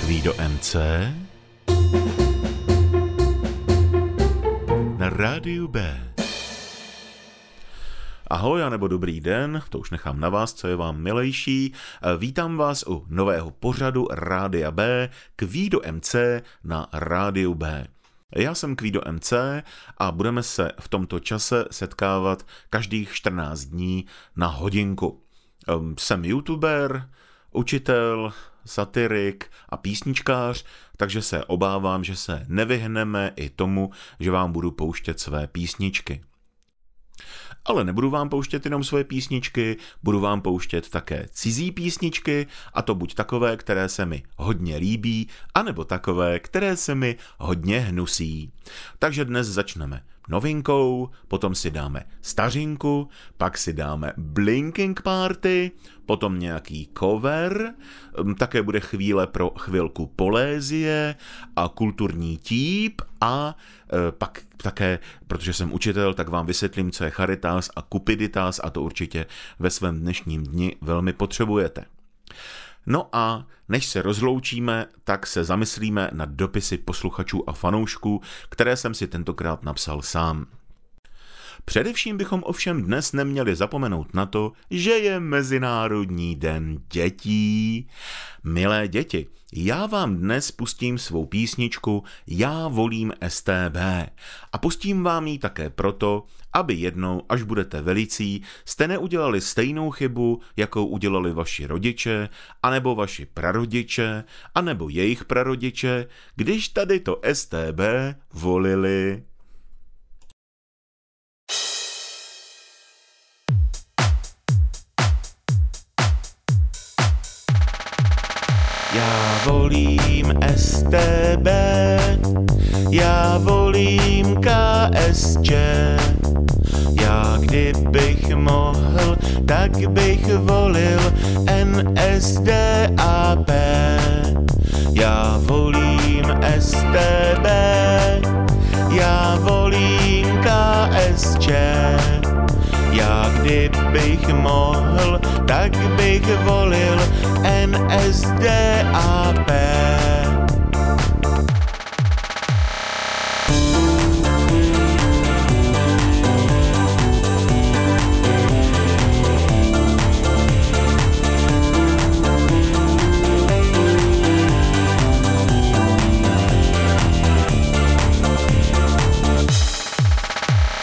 Kvído MC na rádiu B. Ahoj, nebo dobrý den, to už nechám na vás, co je vám milejší. Vítám vás u nového pořadu Rádia B, Kvído MC na Rádiu B. Já jsem Kvído MC a budeme se v tomto čase setkávat každých 14 dní na hodinku. Ehm, jsem youtuber, učitel, satirik a písničkář, takže se obávám, že se nevyhneme i tomu, že vám budu pouštět své písničky. Ale nebudu vám pouštět jenom svoje písničky, budu vám pouštět také cizí písničky, a to buď takové, které se mi hodně líbí, anebo takové, které se mi hodně hnusí. Takže dnes začneme novinkou, potom si dáme stařinku, pak si dáme Blinking Party, potom nějaký cover, hm, také bude chvíle pro chvilku polézie a kulturní típ a e, pak také, protože jsem učitel, tak vám vysvětlím, co je charitas a kupiditas a to určitě ve svém dnešním dni velmi potřebujete. No a než se rozloučíme, tak se zamyslíme nad dopisy posluchačů a fanoušků, které jsem si tentokrát napsal sám. Především bychom ovšem dnes neměli zapomenout na to, že je Mezinárodní den dětí. Milé děti, já vám dnes pustím svou písničku Já volím STB a pustím vám ji také proto, aby jednou, až budete velicí, jste neudělali stejnou chybu, jakou udělali vaši rodiče, anebo vaši prarodiče, anebo jejich prarodiče, když tady to STB volili. Já volím STB, já volím KSČ. Já kdybych mohl, tak bych volil NSDAP. Já volím STB, já volím KSČ. Kdybych mohl, tak bych volil NSDAP.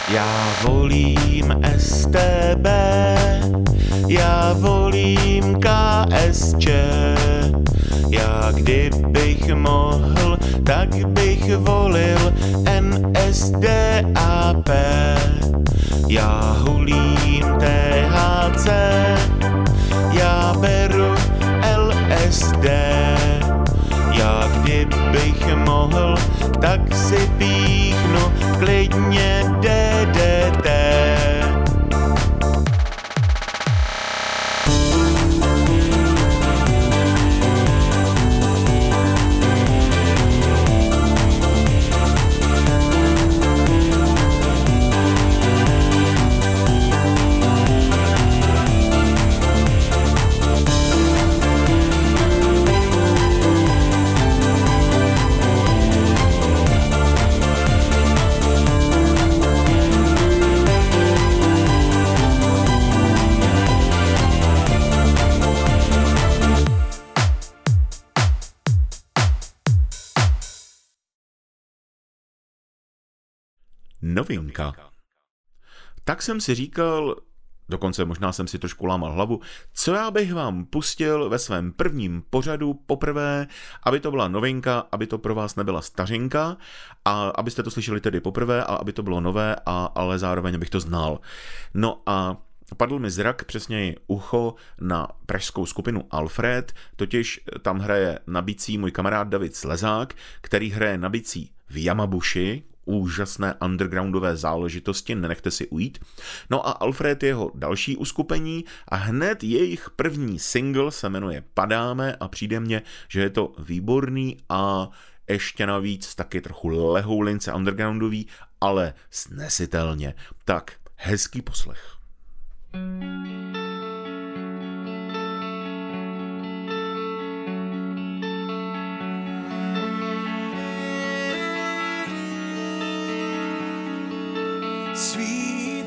Já volím STB, já volím KSČ. Já kdybych mohl, tak bych volil NSDAP. Já hulím THC, já beru LSD. Já kdybych mohl, tak si píchnu klidně DDT. Novinka. Tak jsem si říkal, dokonce možná jsem si trošku lámal hlavu, co já bych vám pustil ve svém prvním pořadu poprvé, aby to byla novinka, aby to pro vás nebyla stařinka a abyste to slyšeli tedy poprvé a aby to bylo nové, a, ale zároveň bych to znal. No a Padl mi zrak, přesněji ucho, na pražskou skupinu Alfred, totiž tam hraje na bicí můj kamarád David Slezák, který hraje na bicí v Yamabushi, úžasné undergroundové záležitosti, nenechte si ujít. No a Alfred jeho další uskupení a hned jejich první single se jmenuje Padáme a přijde mně, že je to výborný a ještě navíc taky trochu lehoulince undergroundový, ale snesitelně. Tak, hezký poslech. thank you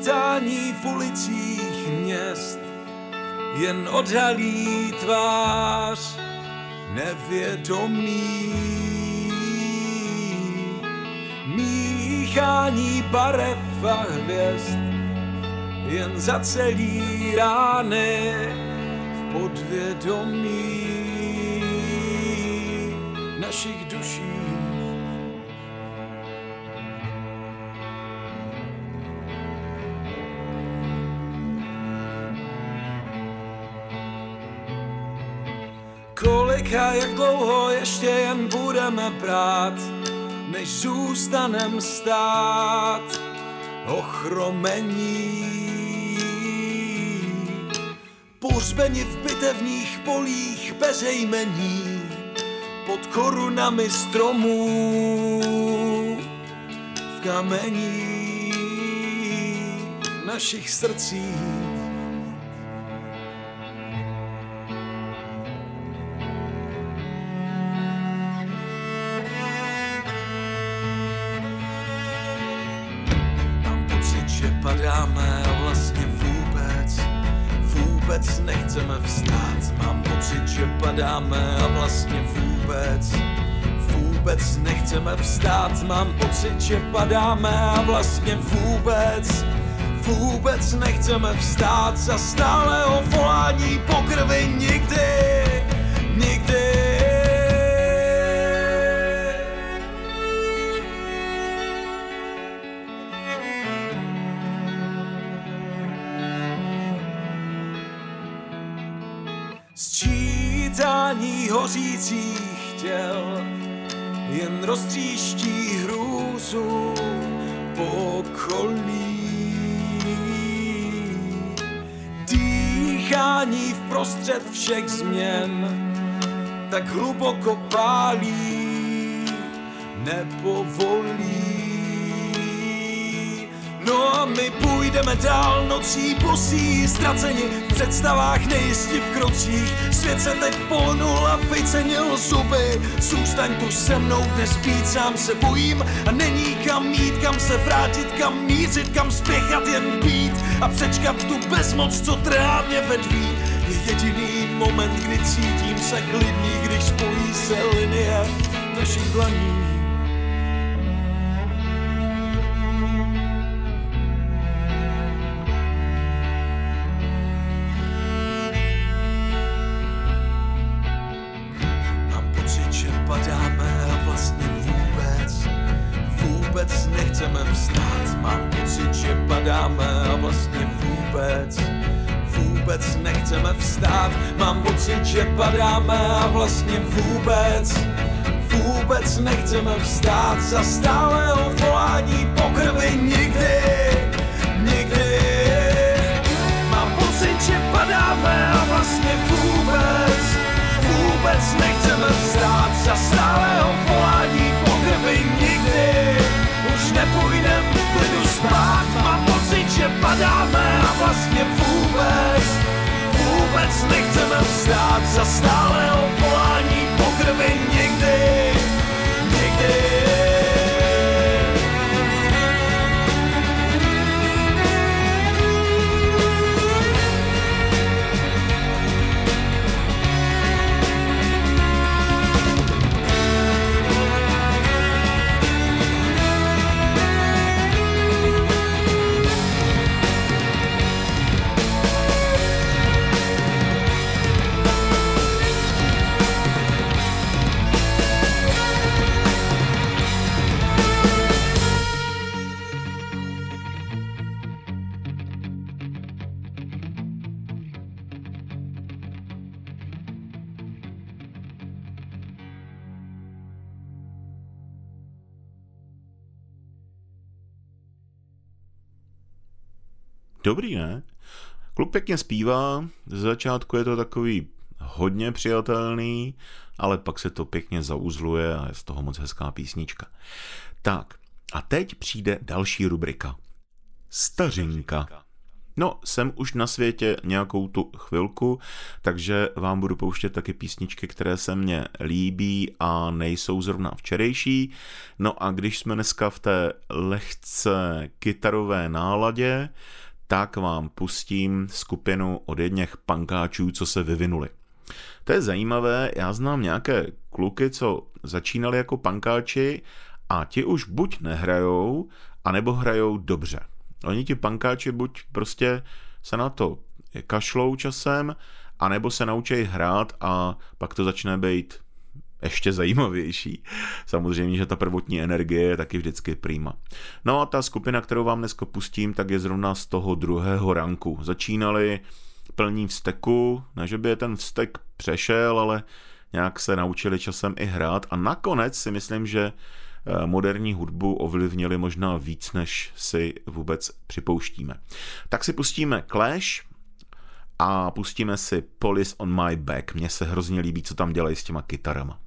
Míchání v ulicích měst jen odhalí tvář nevědomí. Míchání barev a hvězd jen zacelí rány v podvědomí našich duší. A jak dlouho ještě jen budeme brát, než zůstanem stát ochromení. Pohřbeni v bitevních polích bez pod korunami stromů, v kamení našich srdcí. Nechceme vstát. Mám pocit, že padáme a vlastně vůbec, vůbec nechceme vstát. Mám pocit, že padáme a vlastně vůbec, vůbec nechceme vstát. Za stálého volání po krvi nikdy, nikdy. Všech změn tak hluboko pálí, nepovolí. No a my půjdeme dál nocí bosí, ztraceni v představách, nejisti v krocích. Svět se teď pohnul a vycenil zuby. Zůstaň tu se mnou, dnes být sám se bojím a není kam mít, kam se vrátit, kam mířit, kam spěchat, jen být a přečkat tu bezmoc, co trávně vedví. Je jediný moment, kdy cítím se klidný, když spojí se linie našich dlaní. Vlastně vůbec, vůbec nechceme vstát. Za stálého volání po krvi nikdy, nikdy. Mám pocit, že padáme a vlastně vůbec, vůbec nechceme vstát za stálého volání po krvi nikdy. Už nepůjdem v klidu spát, mám pocit, že padáme a vlastně vůbec nechceme vstát za stálého volání po krvi nikdy, nikdy. Dobrý, ne? Kluk pěkně zpívá, ze začátku je to takový hodně přijatelný, ale pak se to pěkně zauzluje a je z toho moc hezká písnička. Tak, a teď přijde další rubrika. Stařinka. No, jsem už na světě nějakou tu chvilku, takže vám budu pouštět taky písničky, které se mně líbí a nejsou zrovna včerejší. No a když jsme dneska v té lehce kytarové náladě, tak vám pustím skupinu od jedněch pankáčů, co se vyvinuli. To je zajímavé, já znám nějaké kluky, co začínali jako pankáči a ti už buď nehrajou, anebo hrajou dobře. Oni ti pankáči buď prostě se na to kašlou časem, anebo se naučí hrát a pak to začne být ještě zajímavější. Samozřejmě, že ta prvotní energie je taky vždycky prýma. No a ta skupina, kterou vám dneska pustím, tak je zrovna z toho druhého ranku. Začínali plní vzteku, ne že by je ten vztek přešel, ale nějak se naučili časem i hrát a nakonec si myslím, že eh, moderní hudbu ovlivnili možná víc, než si vůbec připouštíme. Tak si pustíme Clash a pustíme si Police on my back. Mně se hrozně líbí, co tam dělají s těma kytarama.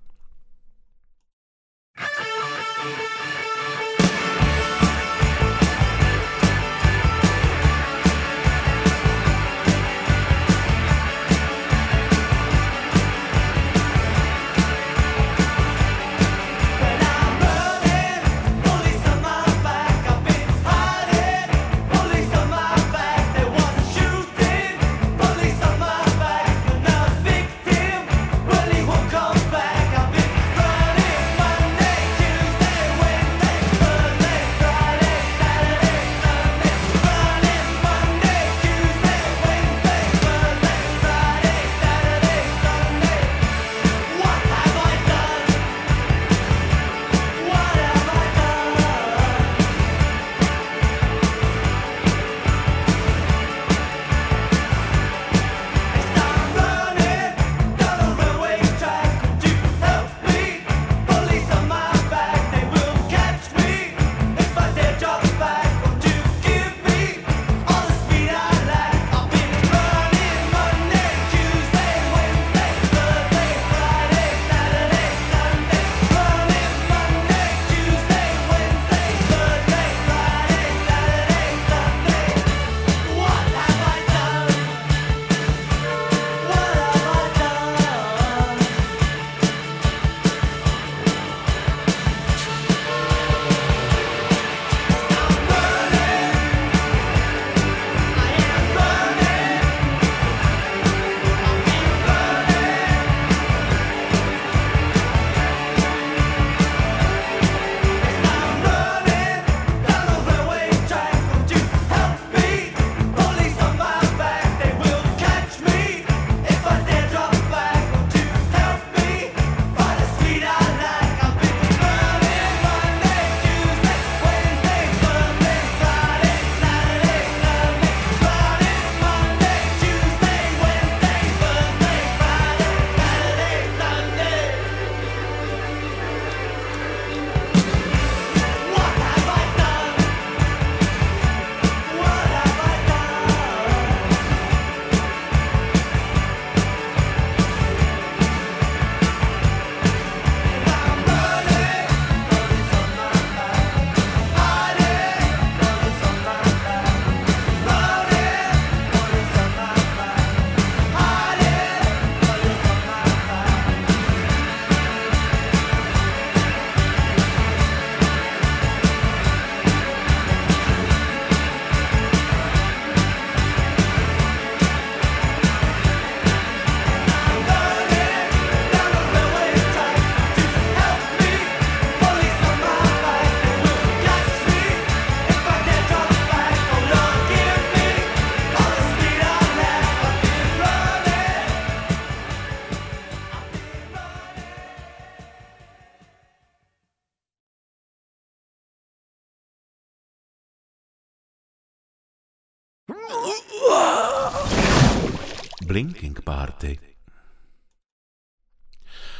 Blinking Party.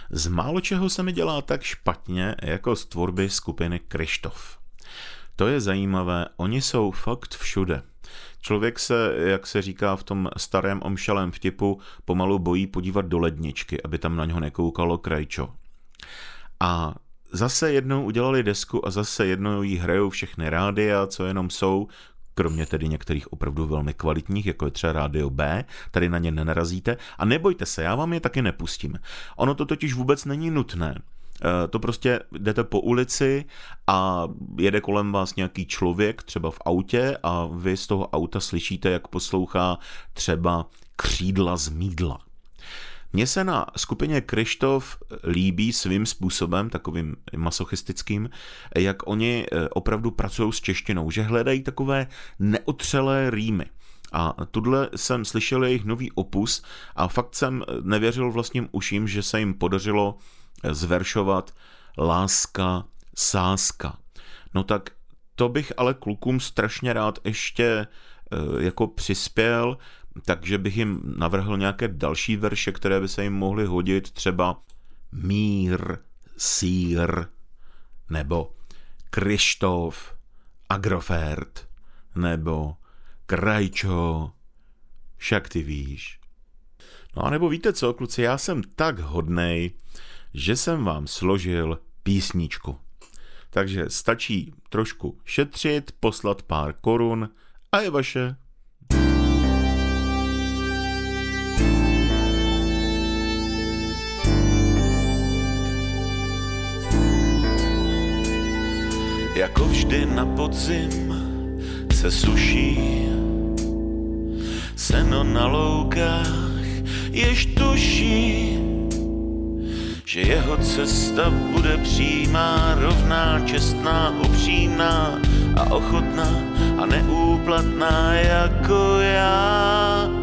Z málo čeho se mi dělá tak špatně jako z tvorby skupiny Krištof. To je zajímavé, oni jsou fakt všude. Člověk se, jak se říká v tom starém omšalém vtipu, pomalu bojí podívat do ledničky, aby tam na něho nekoukalo krajčo. A zase jednou udělali desku a zase jednou jí hrajou všechny rádia, co jenom jsou, kromě tedy některých opravdu velmi kvalitních, jako je třeba Rádio B, tady na ně nenarazíte a nebojte se, já vám je taky nepustím. Ono to totiž vůbec není nutné. Eh, to prostě jdete po ulici a jede kolem vás nějaký člověk, třeba v autě a vy z toho auta slyšíte, jak poslouchá třeba křídla z mídla. Mně se na skupině Krištof líbí svým způsobem, takovým masochistickým, jak oni eh, opravdu pracují s češtinou, že hledají takové neotřelé rýmy. A tuhle jsem slyšel jejich nový opus a fakt jsem nevěřil vlastním uším, že se jim podařilo zveršovat láska, sáska. No tak to bych ale klukům strašně rád ještě eh, jako přispěl, takže bych jim navrhl nějaké další verše, které by se jim mohly hodit, třeba mír, sír, nebo Krištof, Agrofert, nebo Krajčo, však ty víš. No a nebo víte co, kluci, já jsem tak hodnej, že jsem vám složil písničku. Takže stačí trošku šetřit, poslat pár korun a je vaše. Jako vždy na podzim se suší Seno na loukách jež tuší že jeho cesta bude přímá, rovná, čestná, upřímná a ochotná a neúplatná jako já.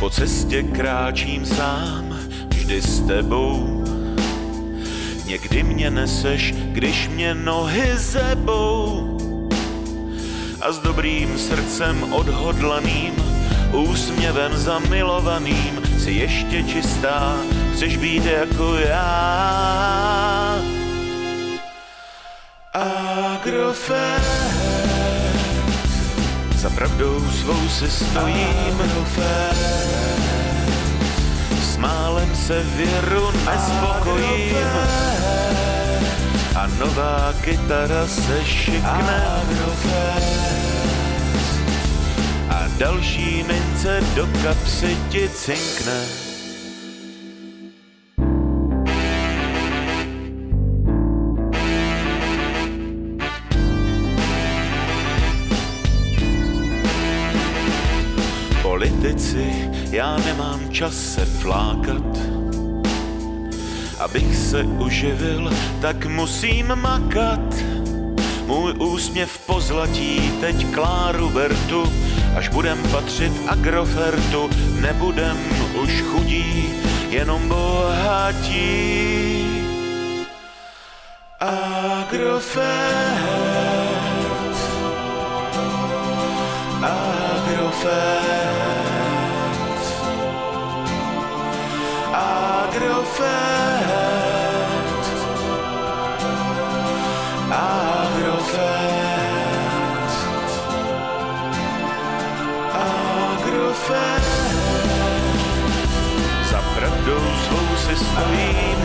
Po cestě kráčím sám, vždy s tebou. Někdy mě neseš, když mě nohy zebou. A s dobrým srdcem odhodlaným, úsměvem zamilovaným, si ještě čistá, chceš být jako já. Agrofert, za pravdou svou si stojím. Agrofert, málem se věru nespokojím a nová kytara se šikne a další mince do kapsy ti cinkne. Já nemám čas se flákat. Abych se uživil, tak musím makat. Můj úsměv pozlatí teď Kláru Bertu, až budem patřit Agrofertu, nebudem už chudí, jenom bohatí. Agrofert, Agrofert. Agrofert. Agrofert. Agrofert. Za pravdou svou si stojím.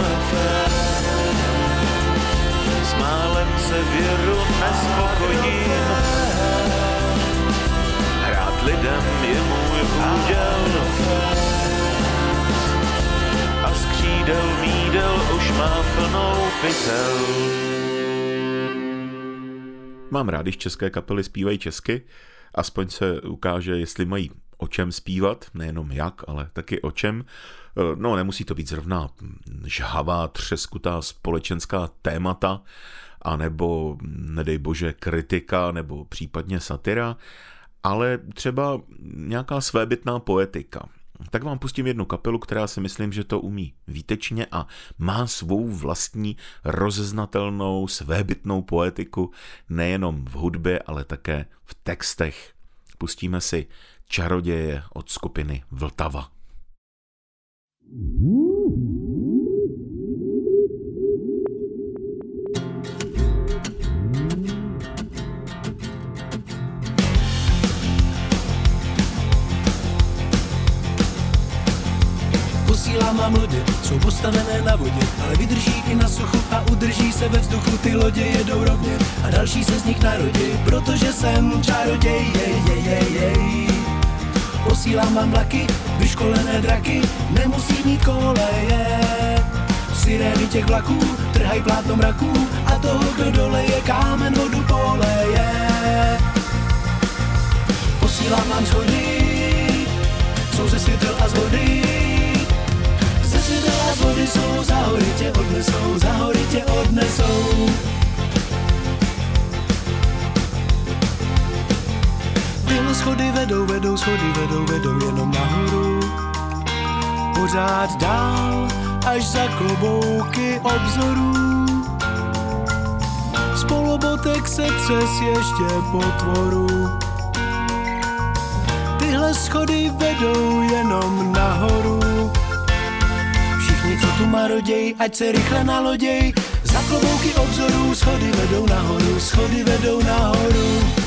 S málem se věru nespokojím. Hrát lidem je můj úděl křídel mídel už mám plnou pytel. Mám rád, když české kapely zpívají česky, aspoň se ukáže, jestli mají o čem zpívat, nejenom jak, ale taky o čem. No, nemusí to být zrovna žhavá, třeskutá společenská témata, anebo, nedej bože, kritika, nebo případně satira, ale třeba nějaká svébytná poetika, tak vám pustím jednu kapelu, která si myslím, že to umí výtečně a má svou vlastní rozeznatelnou svébytnou poetiku nejenom v hudbě, ale také v textech. Pustíme si Čaroděje od skupiny Vltava. posílám lidi, co jsou postavené na vodě, ale vydrží i na suchu a udrží se ve vzduchu, ty lodě jedou rovně a další se z nich narodí, protože jsem čaroděj, jej, jej, jej, jej. Posílám vám vlaky, vyškolené draky, nemusí mít koleje. Sirény těch vlaků trhají plátno mraků a toho, kdo dole je kámen vodu poleje. Posílám vám schody, jsou ze světel a z vody. Vody jsou, za hory tě odnesou, za hory tě odnesou. Tyhle schody vedou, vedou, schody vedou, vedou jenom nahoru. Pořád dál, až za klobouky obzorů. Z polobotek se třes ještě potvoru. Tyhle schody vedou jenom nahoru. Co tu maroděj, ať se rychle naloděj. Za klobouky obzorů schody vedou nahoru, schody vedou nahoru.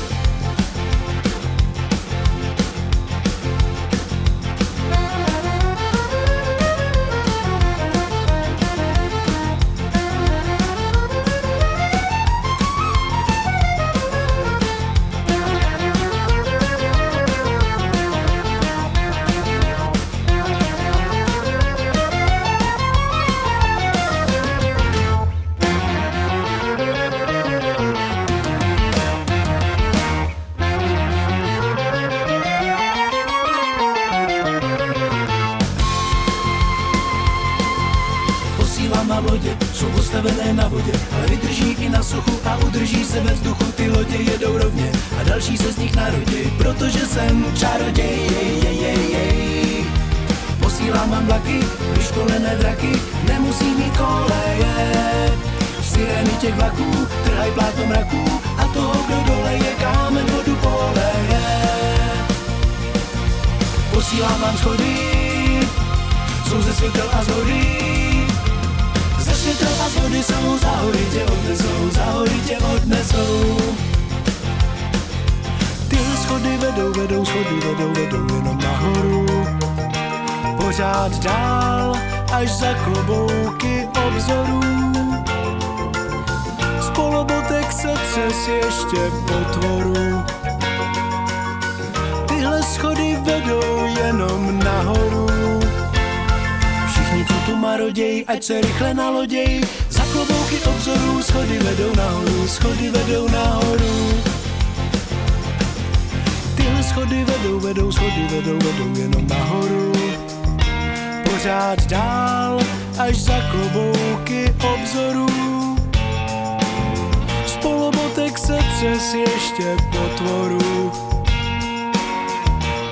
Třes ještě potvoru.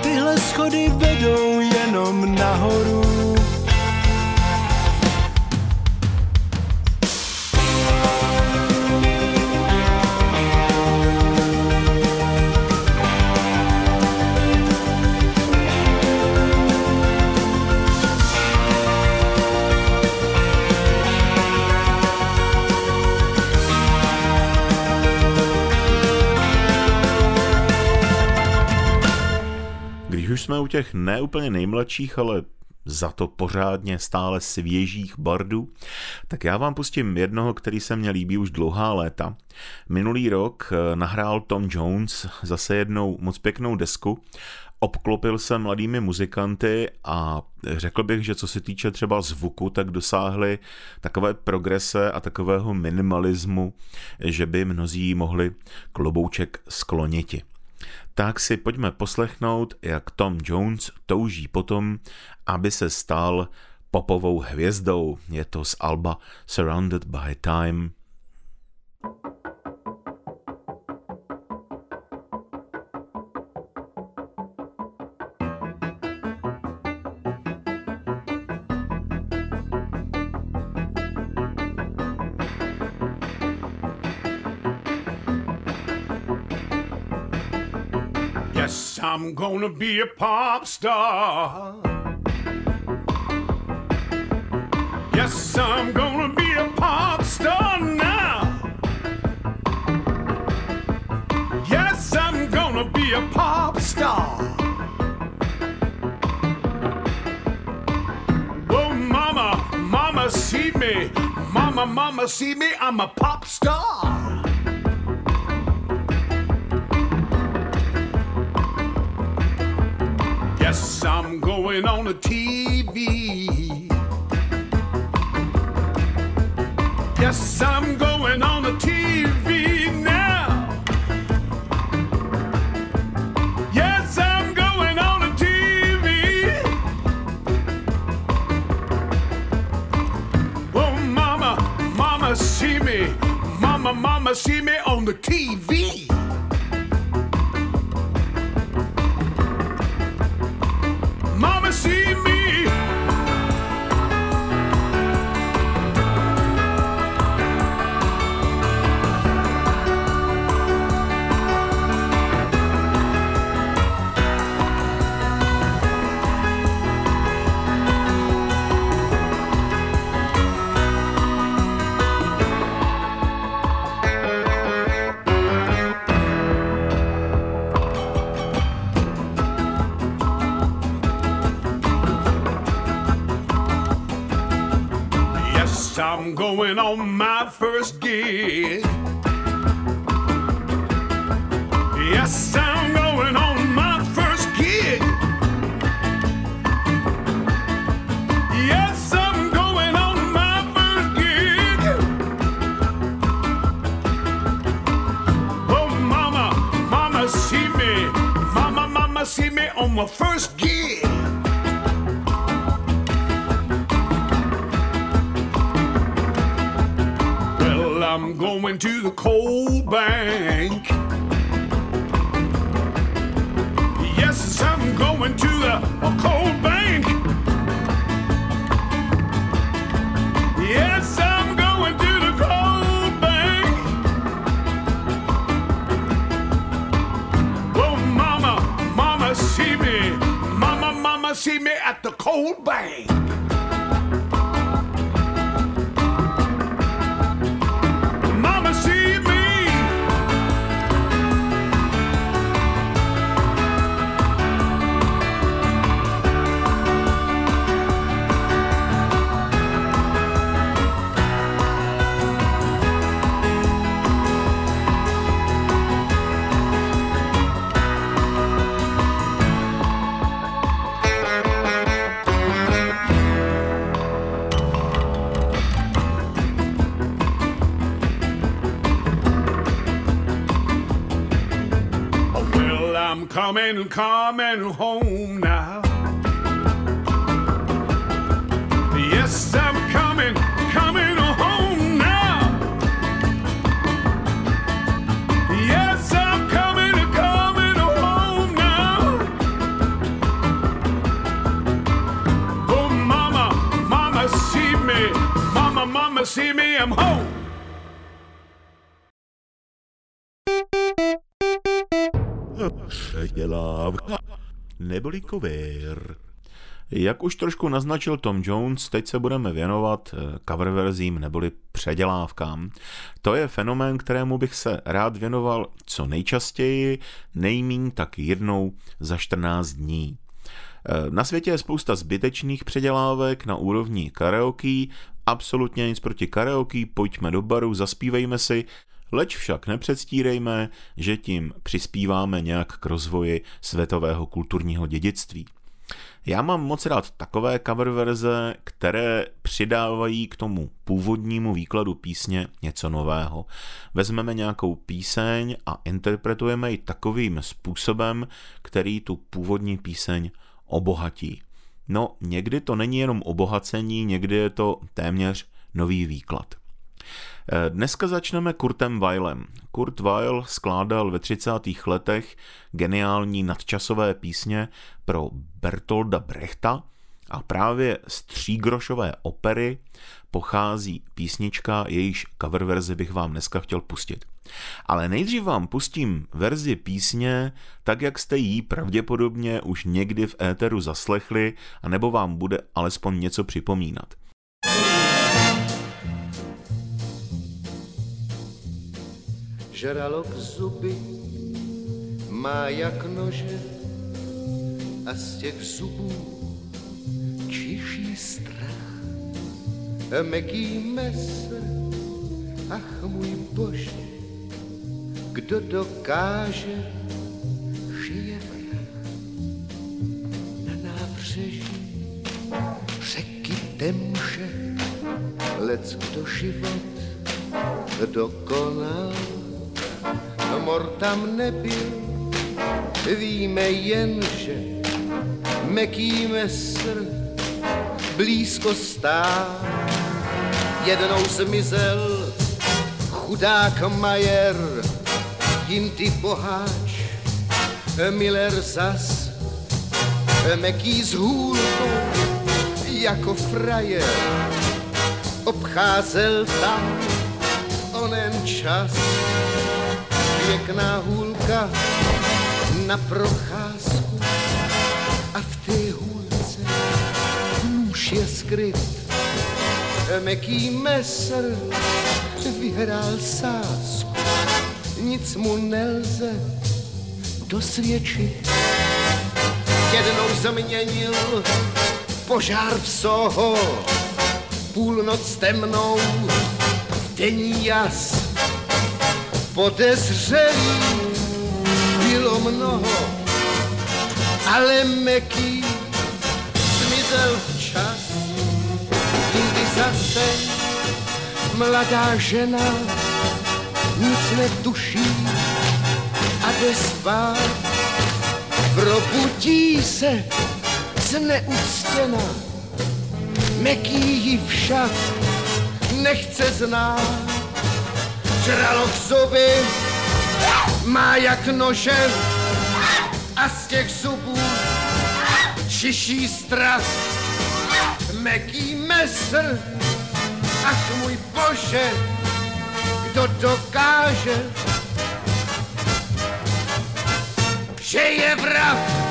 Tyhle schody vedou jenom nahoru. Jsme u těch neúplně nejmladších, ale za to pořádně stále svěžích bardů, tak já vám pustím jednoho, který se mně líbí už dlouhá léta. Minulý rok eh, nahrál Tom Jones zase jednou moc pěknou desku, obklopil se mladými muzikanty a řekl bych, že co se týče třeba zvuku, tak dosáhli takové progrese a takového minimalismu, že by mnozí mohli klobouček skloniti tak si pojďme poslechnout, jak Tom Jones touží potom, aby se stal popovou hvězdou. Je to z Alba Surrounded by Time. Yes, I'm gonna be a pop star. Yes, I'm gonna be a pop star now. Yes, I'm gonna be a pop star. Oh, mama, mama, see me. Mama, mama, see me. I'm a pop star. I'm going on the TV. Yes, I'm going on the TV now. Yes, I'm going on the TV. Oh, mama, mama, see me. Mama, mama, see me on the TV. Going on my first gig. Going to the coal bank. Yes, I'm going to the coal bank. Yes, I'm going to the coal bank. Oh, mama, mama, see me. Mama, mama, see me at the coal bank. Well, I'm coming, coming home now. Yes, I'm coming, coming home now. Yes, I'm coming, coming home now. Oh, mama, mama, see me. Mama, mama, see me, I'm home. Neboli kovér. Jak už trošku naznačil Tom Jones, teď se budeme věnovat eh, cover verzím neboli předělávkám. To je fenomén, kterému bych se rád věnoval co nejčastěji, nejmíň tak jednou za 14 dní. Eh, Na světě je spousta zbytečných předělávek na úrovni karaoke, absolutně nic proti karaoke, pojďme do baru, zaspívejme si, leč však nepředstírejme, že tím přispíváme nějak k rozvoji světového kulturního dědictví. Já mám moc rád takové cover verze, které přidávají k tomu původnímu výkladu písně něco nového. Vezmeme nějakou píseň a interpretujeme ji takovým způsobem, který tu původní píseň obohatí. No, někdy to není jenom obohacení, někdy je to téměř nový výklad. Dneska začneme Kurtem Weilem. Kurt Weil skládal ve 30. letech geniální nadčasové písně pro Bertolda Brechta a právě z třígrošové opery pochází písnička, jejíž cover verzi bych vám dneska chtěl pustit. Ale nejdřív vám pustím verzi písně, tak jak jste ji pravděpodobně už někdy v éteru zaslechli, anebo vám bude alespoň něco připomínat. Žralok zuby má jak nože a z těch zubů čiší strach. meký mesr, ach můj bože, kdo dokáže, že je vrah na nábřeží řeky temže, lec kdo život dokonal, mor tam nebyl, víme jen, že meký mesr blízko stál. Jednou zmizel chudák Majer, jindy boháč, Miller zas, meký s hůlkou, jako frajer, obcházel tam onen čas. Pěkná hůlka na procházku a v té hůlce nůž je skryt. Meký mesr vyhrál sásku, nic mu nelze dosvědčit. Jednou změnil požár v Soho, půlnoc temnou, denní jas. Podezřelý bylo mnoho, ale Meký zmizel včas. Jindy zase mladá žena nic netuší a jde spát. Probudí se zneuctěna, Meký ji však nechce znát. Žralok zuby má jak nože a z těch zubů šiší strach. Meký mesr, ach můj bože, kdo dokáže, že je vrah.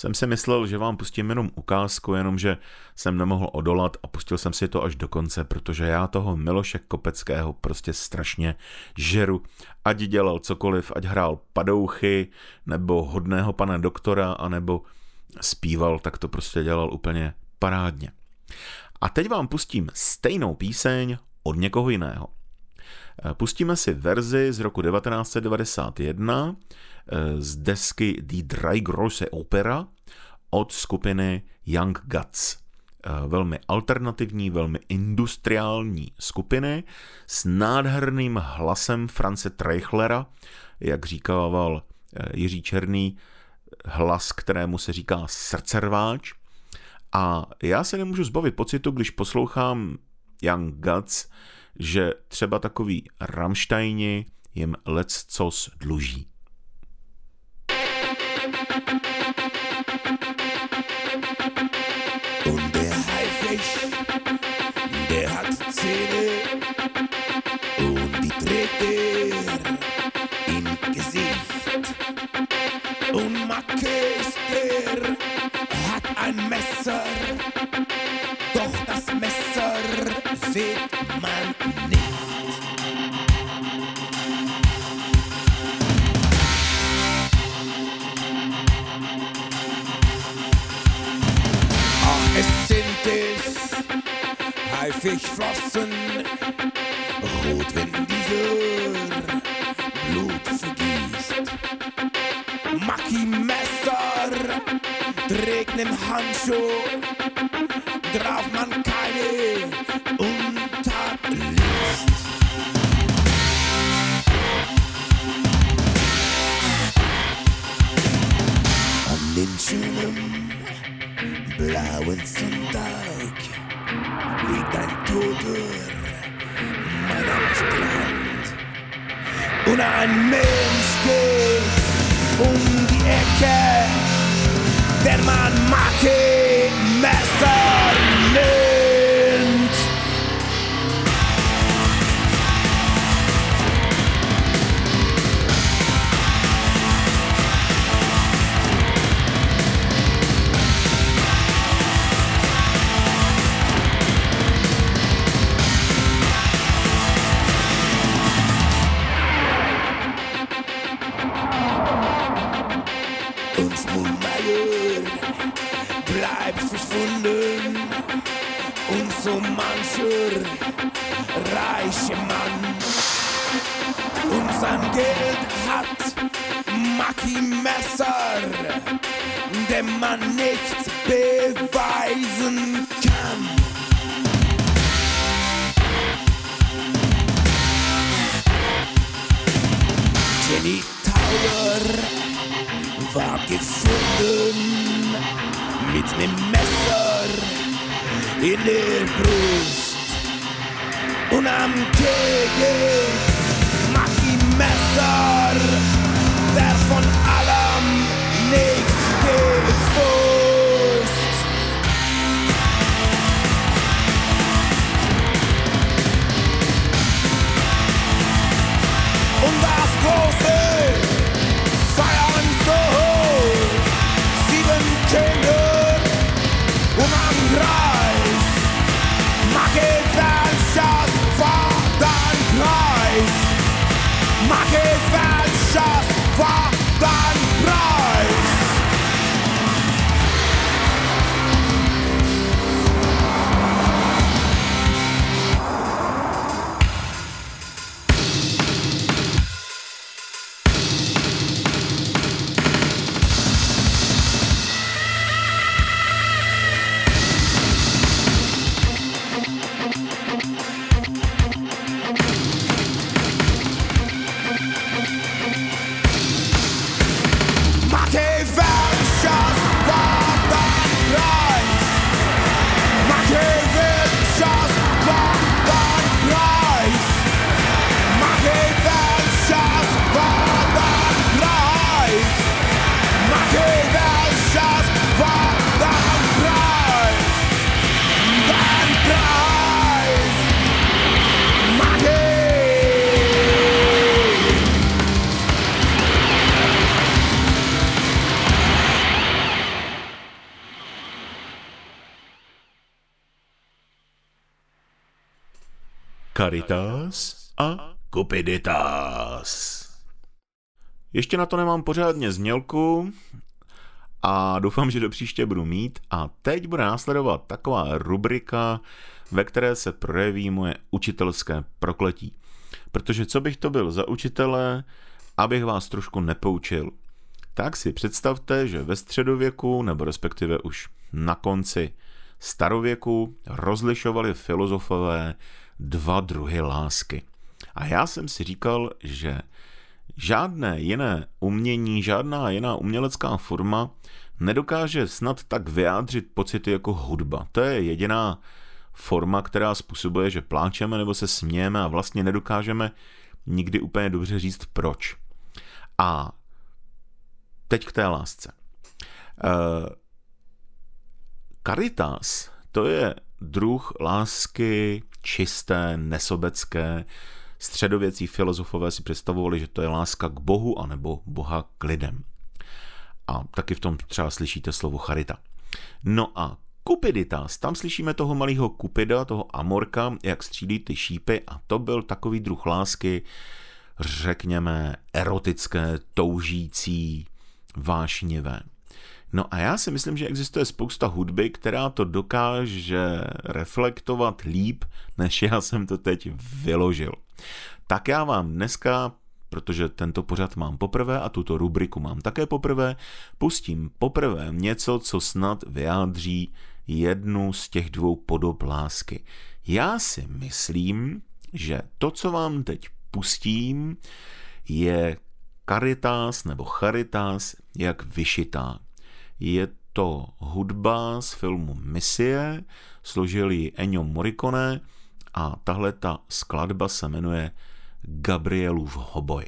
Jsem si myslel, že vám pustím jenom ukázku, jenomže jsem nemohl odolat a pustil jsem si to až do konce, protože já toho Miloše Kopeckého prostě strašně žeru. Ať dělal cokoliv, ať hrál padouchy, nebo hodného pana doktora, anebo zpíval, tak to prostě dělal úplně parádně. A teď vám pustím stejnou píseň od někoho jiného. Pustíme si verzi z roku 1991 z desky Die Drei Große Opera od skupiny Young Guts. Velmi alternativní, velmi industriální skupiny s nádherným hlasem France Treichlera, jak říkával Jiří Černý, hlas, kterému se říká srdcerváč. A já se nemůžu zbavit pocitu, když poslouchám Young Guts, že třeba takový Rammsteini jim lec cos dluží. Und hat ein Messer sieht man nicht. Ach, es sind es. Haifischflossen, rot, wenn dieser Blut vergießt. Maki Messer. Trägt nen Handschuh, drauf man keine schönen blauen Sonntag liegt ein Toter Mann am Strand. Und ein Mensch geht um die Ecke, der man Maki Messer nennt. Caritas a Cupiditas. Ještě na to nemám pořádně znělku a doufám, že do příště budu mít. A teď bude následovat taková rubrika, ve které se projeví moje učitelské prokletí. Protože co bych to byl za učitele, abych vás trošku nepoučil. Tak si představte, že ve středověku, nebo respektive už na konci starověku, rozlišovali filozofové dva druhy lásky. A já jsem si říkal, že žádné jiné umění, žádná jiná umělecká forma nedokáže snad tak vyjádřit pocity jako hudba. To je jediná forma, která způsobuje, že pláčeme nebo se smějeme a vlastně nedokážeme nikdy úplně dobře říct proč. A teď k té lásce. Uh, Caritas to je druh lásky čisté, nesobecké. Středověcí filozofové si představovali, že to je láska k Bohu anebo Boha k lidem. A taky v tom třeba slyšíte slovo charita. No a Cupiditas, tam slyšíme toho malého Cupida, toho Amorka, jak střílí ty šípy a to byl takový druh lásky, řekněme, erotické, toužící, vášnivé. No a já si myslím, že existuje spousta hudby, která to dokáže reflektovat líp, než já jsem to teď vyložil. Tak já vám dneska, protože tento pořad mám poprvé a tuto rubriku mám také poprvé, pustím poprvé něco, co snad vyjádří jednu z těch dvou podob lásky. Já si myslím, že to, co vám teď pustím, je Caritas nebo Charitas jak vyšitá. Je to hudba z filmu Misie, složil ji Ennio Morricone a tahle ta skladba se jmenuje Gabrielův hoboj.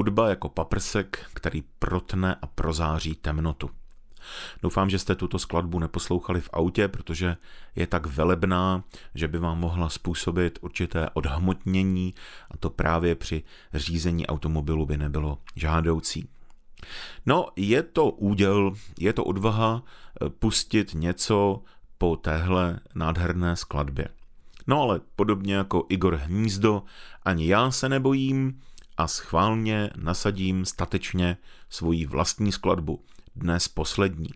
Hudba jako paprsek, který protne a prozáří temnotu. Doufám, že jste tuto skladbu neposlouchali v autě, protože je tak velebná, že by vám mohla způsobit určité odhmotnění a to právě při řízení automobilu by nebylo žádoucí. No, je to úděl, je to odvaha eh, pustit něco po téhle nádherné skladbě. No ale podobně jako Igor Hnízdo, ani já se nebojím a schválně nasadím statečně svoji vlastní skladbu, dnes poslední.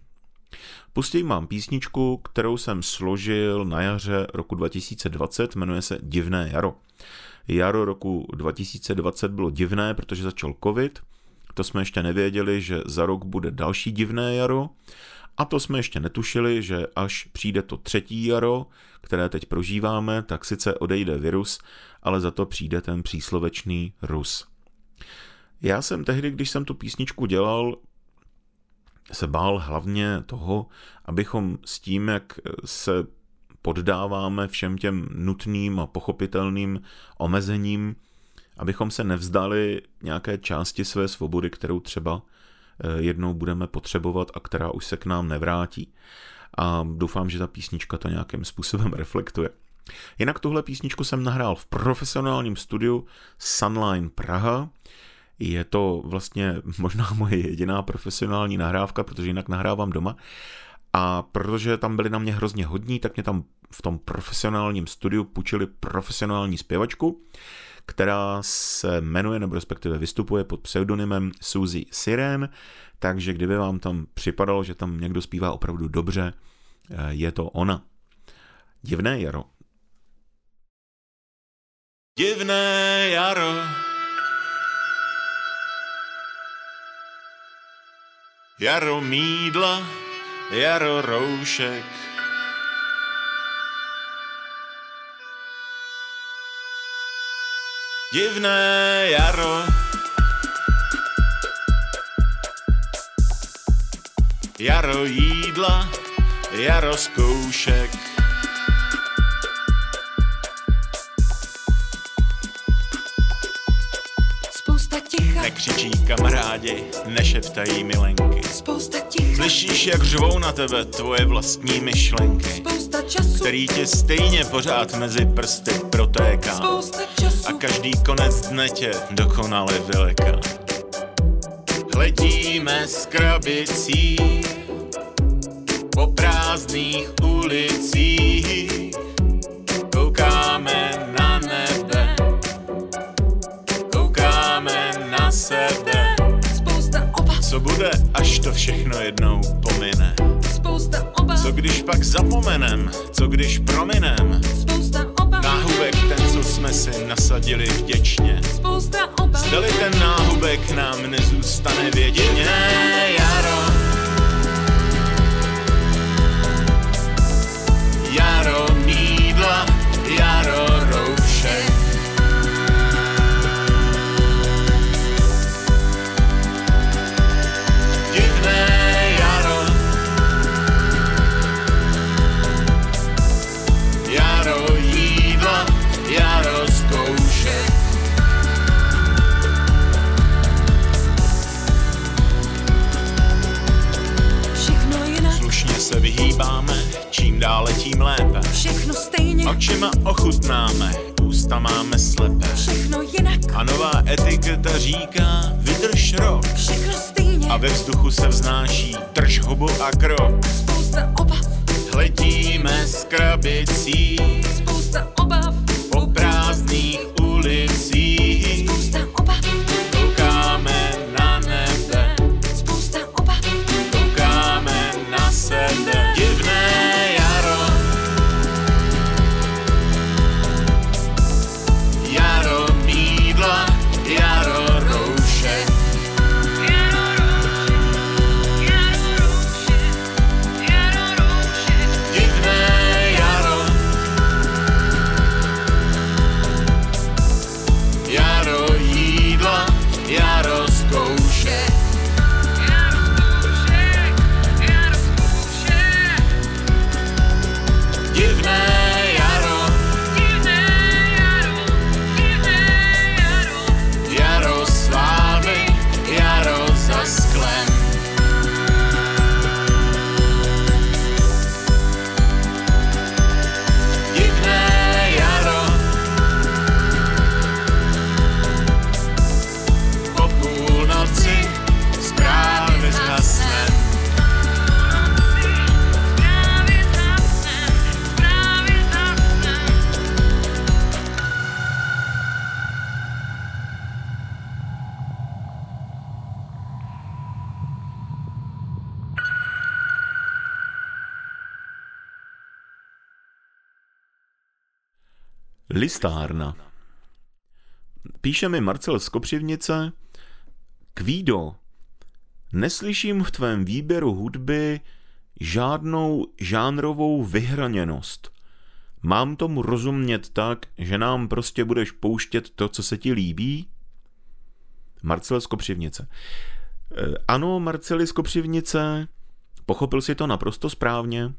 Pustím mám písničku, kterou jsem složil na jaře roku 2020, jmenuje se Divné jaro. Jaro roku 2020 bylo divné, protože začal covid, to jsme ještě nevěděli, že za rok bude další divné jaro, a to jsme ještě netušili, že až přijde to třetí jaro, které teď prožíváme, tak sice odejde virus, ale za to přijde ten příslovečný Rus. Já jsem tehdy, když jsem tu písničku dělal, se bál hlavně toho, abychom s tím, jak se poddáváme všem těm nutným a pochopitelným omezením, abychom se nevzdali nějaké části své svobody, kterou třeba eh, jednou budeme potřebovat a která už se k nám nevrátí. A doufám, že ta písnička to nějakým způsobem reflektuje. Jinak tuhle písničku jsem nahrál v profesionálním studiu Sunline Praha, je to vlastně možná moje jediná profesionální nahrávka, protože jinak nahrávám doma. A protože tam byli na mě hrozně hodní, tak mě tam v tom profesionálním studiu půjčili profesionální zpěvačku, která se jmenuje, nebo respektive vystupuje pod pseudonymem Suzy Siren, takže kdyby vám tam připadalo, že tam někdo zpívá opravdu dobře, eh, je to ona. Divné jaro. Divné jaro Jaro mídla, jaro roušek. Divné jaro, jaro jídla, jaro zkoušek. Nekřičí kamarádi, nešeptají milenky. Spousta ticha. Slyšíš, jak řvou na tebe tvoje vlastní myšlenky. Spousta času. Který tě stejně pořád mezi prsty protéká. Spousta času. A každý konec dne tě dokonale vyleká. Hledíme s krabicí po prázdných ulicích. Bude, až to všechno jednou pomine? Spousta obav. Co když pak zapomenem? Co když prominem? Spousta obav. Náhubek ten, co jsme si nasadili vděčně. Spousta obav. Zdali ten náhubek nám nezůstane věčně. Jaro. Jaro dále tím lépe. Všechno stejně. Očima ochutnáme, ústa máme slepé. Všechno jinak. A nová etiketa říká, vydrž rok. Všechno stejně. A ve vzduchu se vznáší, drž hubu a krok. Spousta obav. Hledíme s krabicí Spousta obav. po prázdných ulicích. Listárna. Píše mi Marcel z Kopřivnice. Kvído, neslyším v tvém výběru hudby žádnou žánrovou vyhraněnost. Mám tomu rozumět tak, že nám prostě budeš pouštět to, co se ti líbí? Marcel z Kopřivnice. E, Ano, Marceli z Kopřivnice, pochopil si to naprosto správně.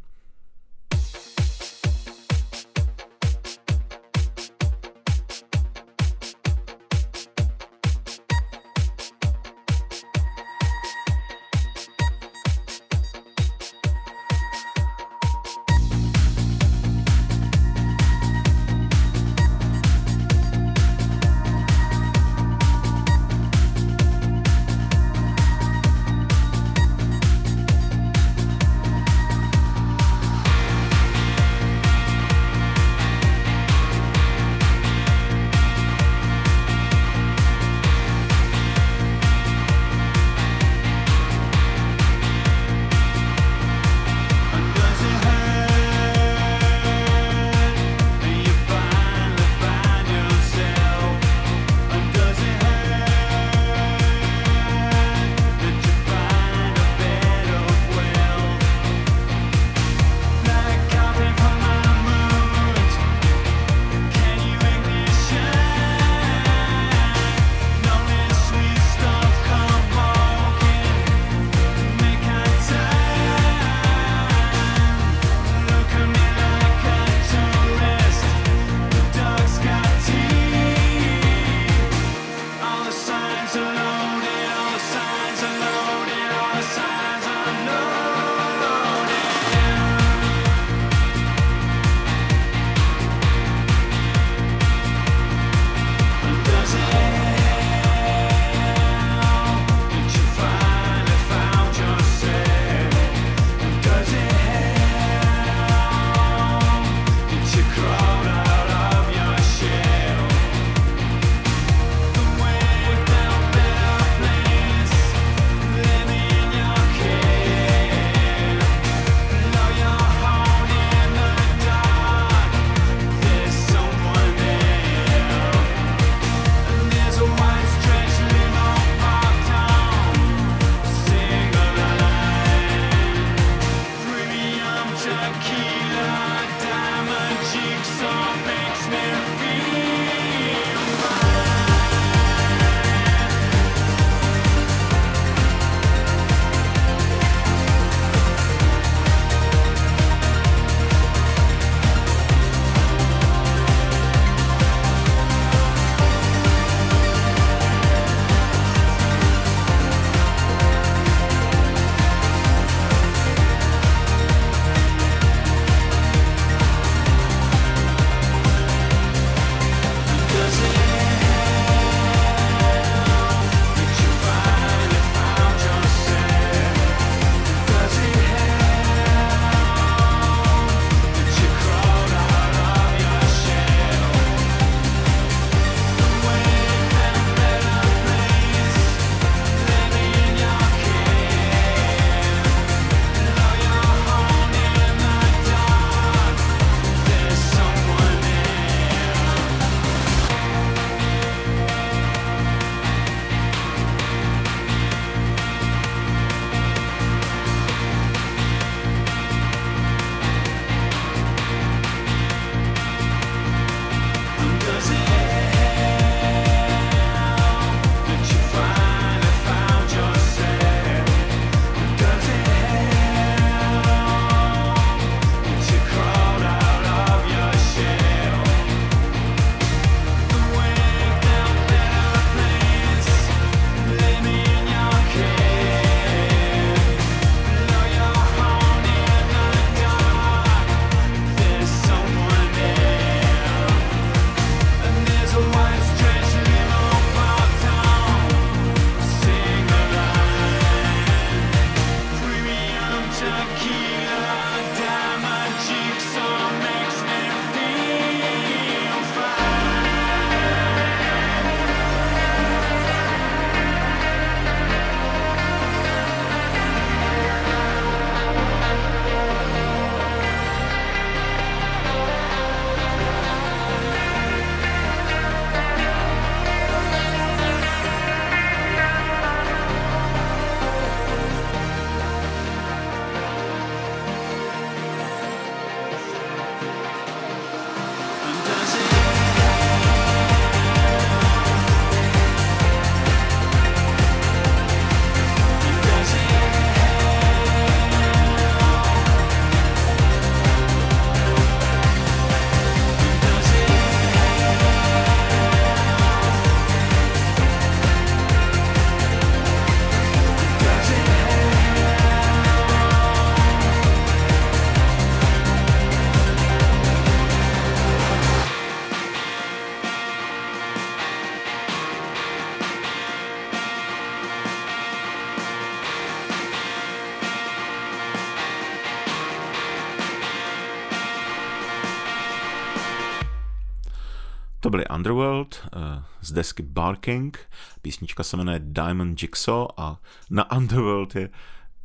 Underworld eh, z desky Barking. Písnička se jmenuje Diamond Jigsaw a na Underworld je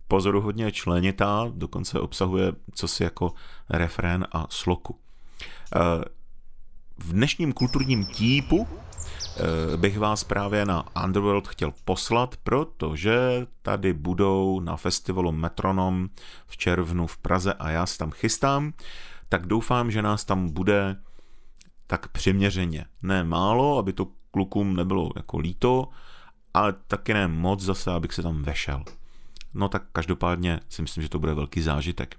pozoruhodně členitá, dokonce obsahuje cosi jako refrén a sloku. Eh, v dnešním kulturním típu eh, bych vás právě na Underworld chtěl poslat, protože tady budou na festivalu Metronom v červnu v Praze a já se tam chystám, tak doufám, že nás tam bude tak přiměřeně. Ne málo, aby to klukům nebylo jako líto, ale taky ne moc zase, abych se tam vešel. No tak každopádně si myslím, že to bude velký zážitek.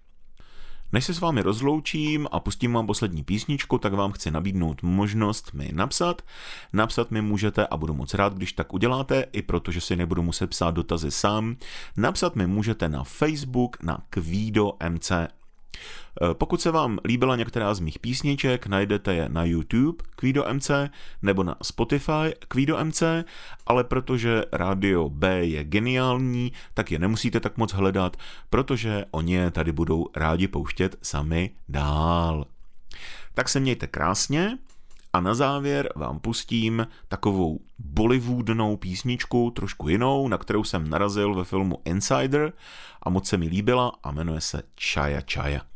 Než se s vámi rozloučím a pustím vám poslední písničku, tak vám chci nabídnout možnost mi napsat. Napsat mi můžete a budu moc rád, když tak uděláte, i protože si nebudu muset psát dotazy sám. Napsat mi můžete na Facebook na Kvído MC Eh, pokud se vám líbila některá z mých písniček, najdete je na YouTube Kvido MC nebo na Spotify Kvido MC, ale protože Radio B je geniální, tak je nemusíte tak moc hledat, protože oni je tady budou rádi pouštět sami dál. Tak se mějte krásně a na závěr vám pustím takovou bollywoodnou písničku, trošku jinou, na kterou jsem narazil ve filmu Insider a moc se mi líbila a jmenuje se Chaya Chaya.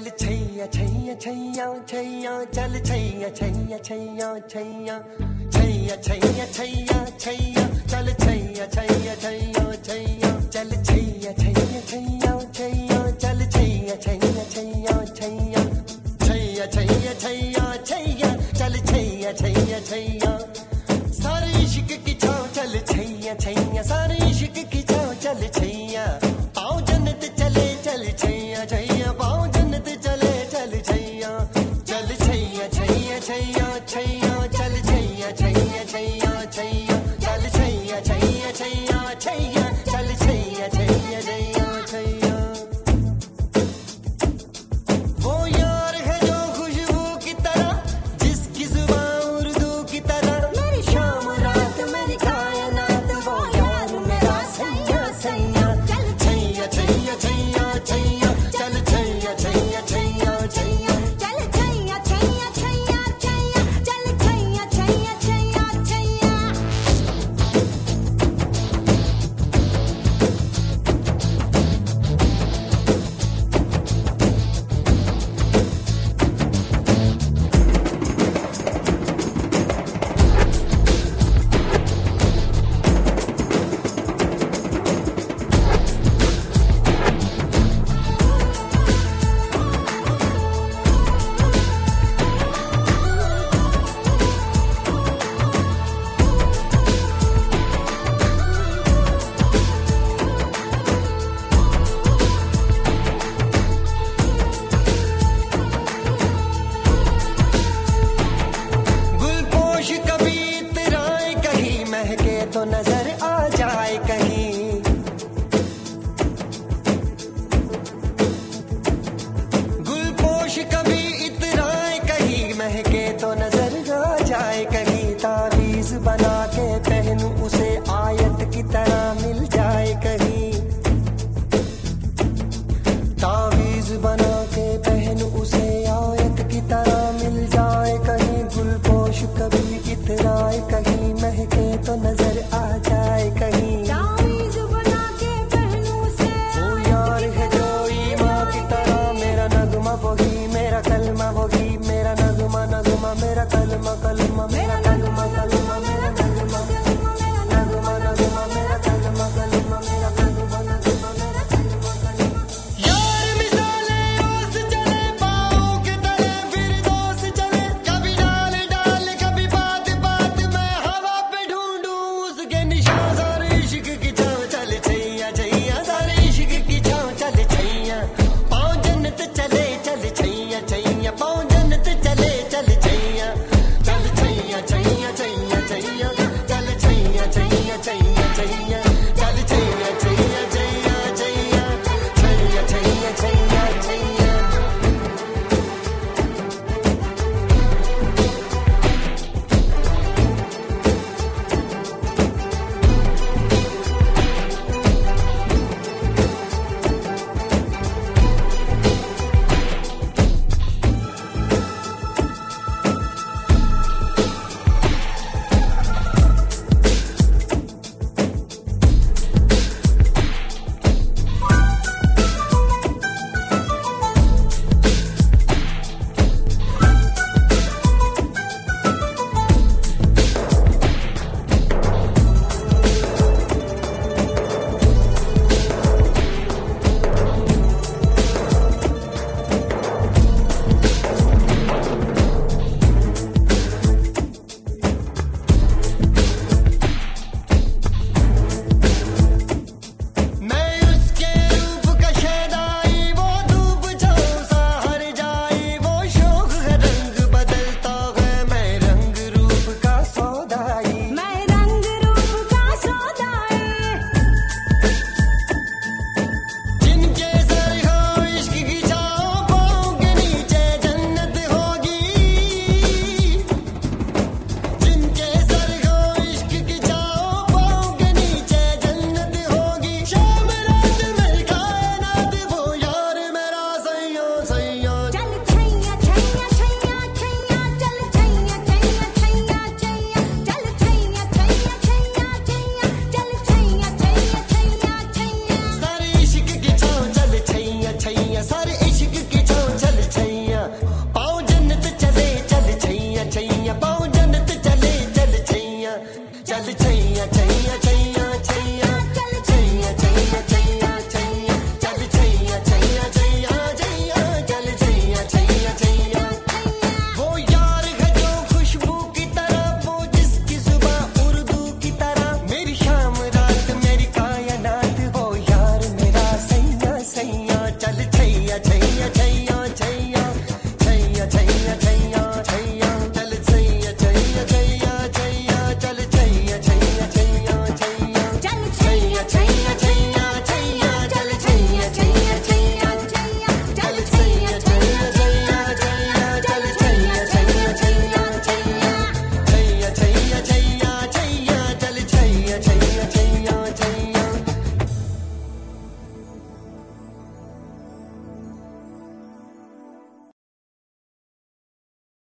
चल छैया छैया छैया छैया चल छैया छैया छैया छैया छैया छैया छैया छैया चल छैया छैया छैया छैया चल छैया छैया छैया छैया चल छैया छैया छैया छैया छैया छैया छैया छैया चल छैया छैया छैया